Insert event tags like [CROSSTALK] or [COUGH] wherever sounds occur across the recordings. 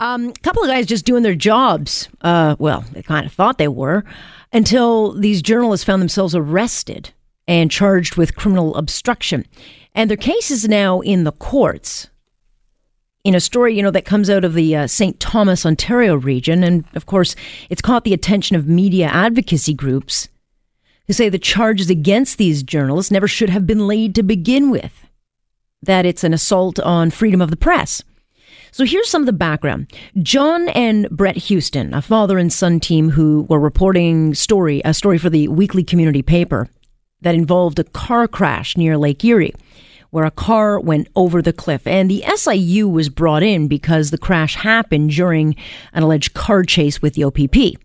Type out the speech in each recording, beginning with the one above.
A um, couple of guys just doing their jobs. Uh, well, they kind of thought they were until these journalists found themselves arrested and charged with criminal obstruction. And their case is now in the courts. In a story, you know, that comes out of the uh, St. Thomas, Ontario region. And of course, it's caught the attention of media advocacy groups who say the charges against these journalists never should have been laid to begin with, that it's an assault on freedom of the press. So here's some of the background. John and Brett Houston, a father and son team who were reporting story, a story for the weekly community paper that involved a car crash near Lake Erie where a car went over the cliff. And the SIU was brought in because the crash happened during an alleged car chase with the OPP.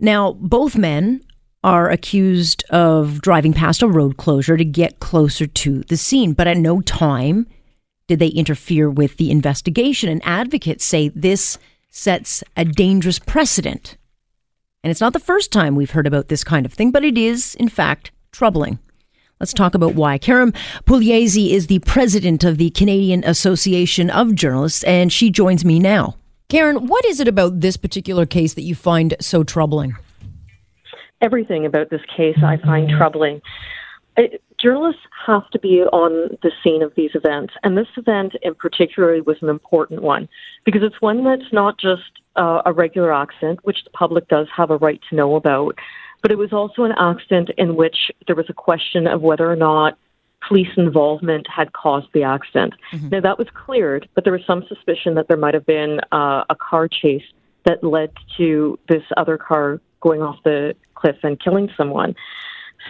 Now, both men are accused of driving past a road closure to get closer to the scene, but at no time did they interfere with the investigation? And advocates say this sets a dangerous precedent. And it's not the first time we've heard about this kind of thing, but it is, in fact, troubling. Let's talk about why. Karyn Pugliese is the president of the Canadian Association of Journalists, and she joins me now. Karen, what is it about this particular case that you find so troubling? Everything about this case I find troubling. It, journalists have to be on the scene of these events. And this event in particular was an important one because it's one that's not just uh, a regular accident, which the public does have a right to know about, but it was also an accident in which there was a question of whether or not police involvement had caused the accident. Mm-hmm. Now, that was cleared, but there was some suspicion that there might have been uh, a car chase that led to this other car going off the cliff and killing someone.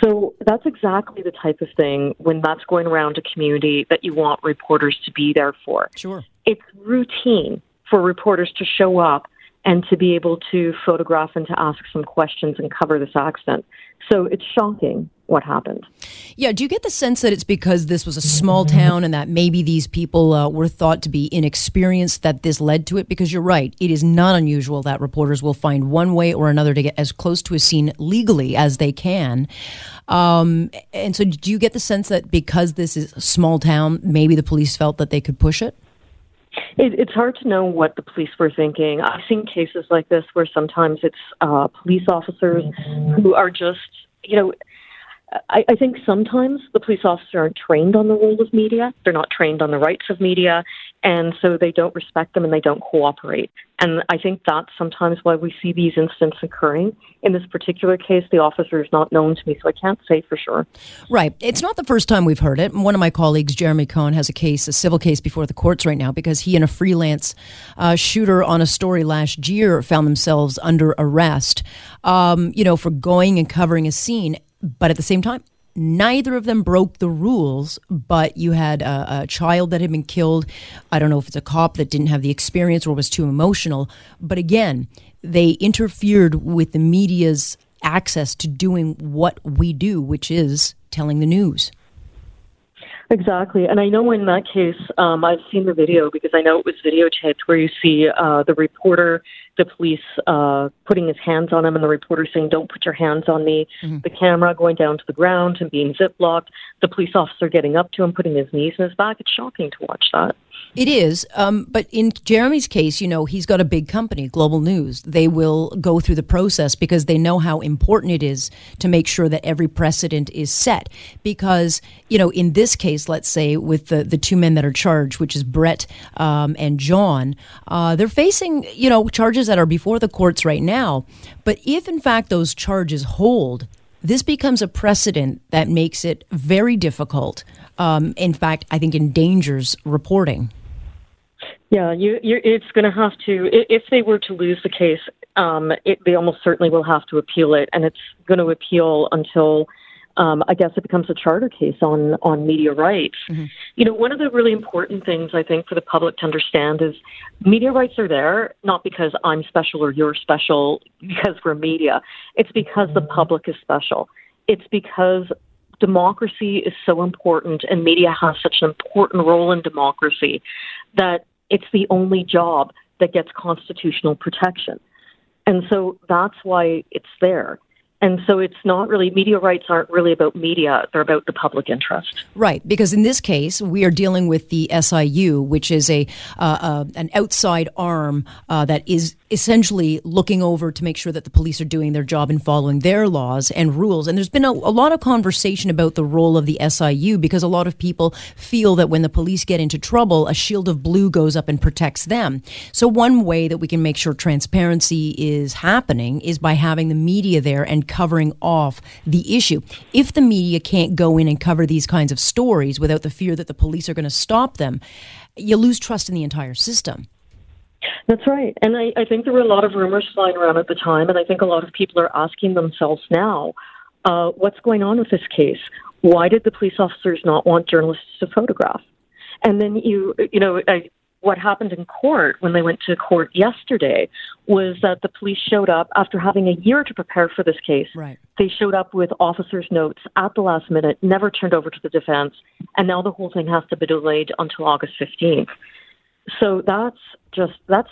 So that's exactly the type of thing when that's going around a community that you want reporters to be there for. Sure. It's routine for reporters to show up and to be able to photograph and to ask some questions and cover this accident. So it's shocking what happened. Yeah, do you get the sense that it's because this was a small town and that maybe these people uh, were thought to be inexperienced that this led to it? Because you're right, it is not unusual that reporters will find one way or another to get as close to a scene legally as they can. Um, and so, do you get the sense that because this is a small town, maybe the police felt that they could push it? It, it's hard to know what the police were thinking. I've seen cases like this where sometimes it's uh, police officers who are just, you know, I, I think sometimes the police officers aren't trained on the role of media. They're not trained on the rights of media, and so they don't respect them and they don't cooperate. And I think that's sometimes why we see these incidents occurring. In this particular case, the officer is not known to me, so I can't say for sure. Right. It's not the first time we've heard it. One of my colleagues, Jeremy Cohen, has a case, a civil case before the courts right now because he and a freelance uh, shooter on a story last year found themselves under arrest, um, you know, for going and covering a scene but at the same time, neither of them broke the rules, but you had a, a, child that had been killed. I don't know if it's a cop that didn't have the experience or was too emotional. But again, they interfered with the media's access to doing what we do, which is telling the news. Exactly. And I know in that case, um, I've seen the video because I know it was videotaped where you see uh, the reporter, the police uh, putting his hands on him, and the reporter saying, Don't put your hands on me. Mm-hmm. The camera going down to the ground and being ziplocked. The police officer getting up to him, putting his knees in his back. It's shocking to watch that. It is. Um, but in Jeremy's case, you know, he's got a big company, Global News. They will go through the process because they know how important it is to make sure that every precedent is set. Because, you know, in this case, let's say with the, the two men that are charged, which is Brett um, and John, uh, they're facing, you know, charges that are before the courts right now. But if, in fact, those charges hold, this becomes a precedent that makes it very difficult. Um, in fact, I think endangers reporting. Yeah, you, it's going to have to, if they were to lose the case, um, it, they almost certainly will have to appeal it, and it's going to appeal until um, I guess it becomes a charter case on on media rights. Mm-hmm. You know, one of the really important things I think for the public to understand is media rights are there not because I'm special or you're special because we're media. It's because the public is special. It's because democracy is so important and media has such an important role in democracy that it's the only job that gets constitutional protection. And so that's why it's there. And so it's not really, media rights aren't really about media, they're about the public interest. Right, because in this case, we are dealing with the SIU, which is a uh, uh, an outside arm uh, that is essentially looking over to make sure that the police are doing their job and following their laws and rules. And there's been a, a lot of conversation about the role of the SIU because a lot of people feel that when the police get into trouble, a shield of blue goes up and protects them. So, one way that we can make sure transparency is happening is by having the media there and covering off the issue. If the media can't go in and cover these kinds of stories without the fear that the police are going to stop them, you lose trust in the entire system. That's right. And I, I think there were a lot of rumors flying around at the time, and I think a lot of people are asking themselves now uh, what's going on with this case? Why did the police officers not want journalists to photograph? And then you, you know, I, what happened in court when they went to court yesterday was that the police showed up after having a year to prepare for this case. Right. They showed up with officers' notes at the last minute, never turned over to the defense, and now the whole thing has to be delayed until August 15th. So that's just that's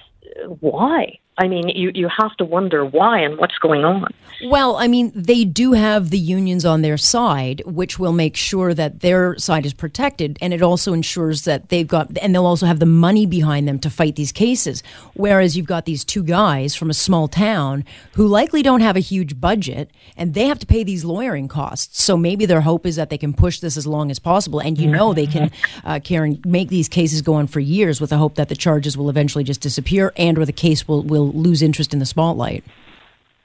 why. I mean, you, you have to wonder why and what's going on. Well, I mean, they do have the unions on their side, which will make sure that their side is protected. And it also ensures that they've got, and they'll also have the money behind them to fight these cases. Whereas you've got these two guys from a small town who likely don't have a huge budget and they have to pay these lawyering costs. So maybe their hope is that they can push this as long as possible. And you know, they can, uh, Karen, make these cases go on for years with the hope that the charges will eventually just disappear and or the case will, will lose interest in the spotlight.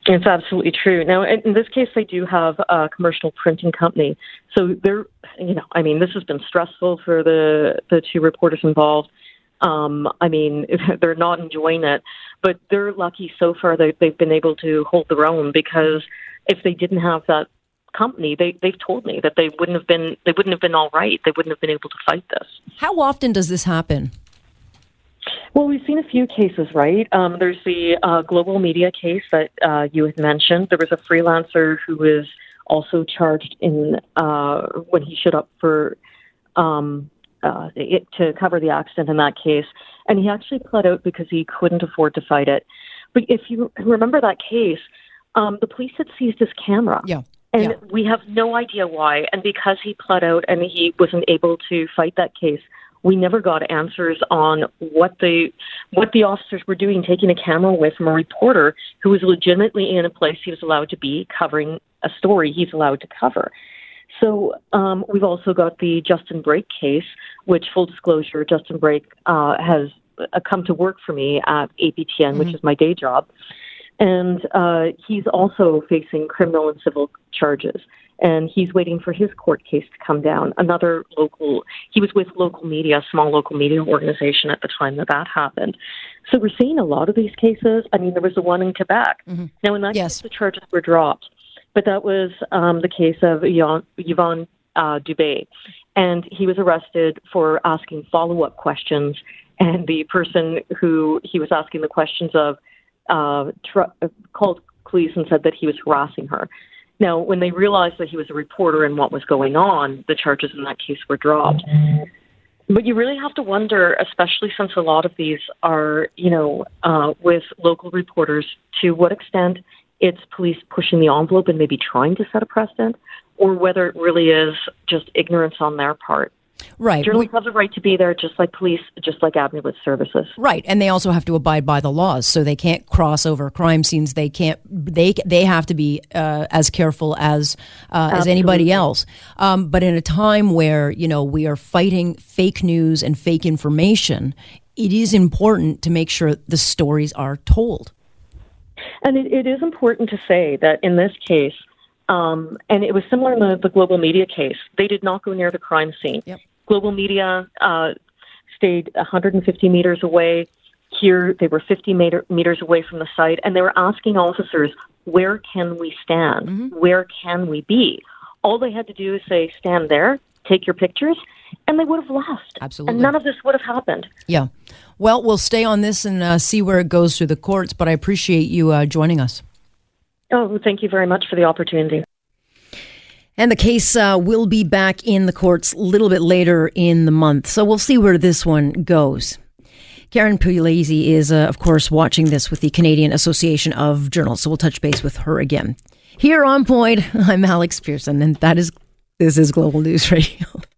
It's absolutely true. Now, in this case, they do have a commercial printing company. So they're, you know, I mean, this has been stressful for the, the two reporters involved. Um, I mean, [LAUGHS] they're not enjoying it, but they're lucky so far that they've been able to hold their own because if they didn't have that company, they, they've told me that they wouldn't have been, they wouldn't have been all right. They wouldn't have been able to fight this. How often does this happen? Well, we've seen a few cases, right? Um, there's the uh, global media case that uh, you had mentioned. There was a freelancer who was also charged in uh, when he showed up for um, uh, it, to cover the accident in that case, and he actually pled out because he couldn't afford to fight it. But if you remember that case, um, the police had seized his camera. Yeah. And yeah. we have no idea why. And because he pled out and he wasn't able to fight that case, we never got answers on what the what the officers were doing, taking a camera away from a reporter who was legitimately in a place he was allowed to be, covering a story he's allowed to cover. So um, we've also got the Justin Brake case, which, full disclosure, Justin Brake uh, has uh, come to work for me at APTN, mm-hmm. which is my day job, and uh, he's also facing criminal and civil charges and he's waiting for his court case to come down. Another local, he was with local media, a small local media organization at the time that that happened. So we're seeing a lot of these cases. I mean, there was the one in Quebec. Mm-hmm. Now, in that yes. case, the charges were dropped, but that was um, the case of Yvon uh, Dubé, and he was arrested for asking follow-up questions. And the person who he was asking the questions of uh, tr- called police and said that he was harassing her. Now, when they realized that he was a reporter and what was going on, the charges in that case were dropped. But you really have to wonder, especially since a lot of these are, you know, uh, with local reporters, to what extent it's police pushing the envelope and maybe trying to set a precedent, or whether it really is just ignorance on their part. Right. Journalists have the right to be there, just like police, just like ambulance services. Right, and they also have to abide by the laws, so they can't cross over crime scenes. They can't. They they have to be uh, as careful as uh, as anybody else. Um, but in a time where you know we are fighting fake news and fake information, it is important to make sure the stories are told. And it, it is important to say that in this case. Um, and it was similar in the, the global media case. They did not go near the crime scene. Yep. Global Media uh, stayed 150 meters away. Here, they were 50 meter, meters away from the site, and they were asking officers, where can we stand? Mm-hmm. Where can we be? All they had to do is say, stand there, take your pictures, and they would have left. Absolutely. And none of this would have happened. Yeah. Well, we'll stay on this and uh, see where it goes through the courts, but I appreciate you uh, joining us. Oh, thank you very much for the opportunity. And the case uh, will be back in the courts a little bit later in the month. So we'll see where this one goes. Karyn Pugliese is, uh, of course, watching this with the Canadian Association of Journalists. So we'll touch base with her again. Here on Point, [LAUGHS] I'm Alex Pearson, and that is this is Global News Radio. [LAUGHS]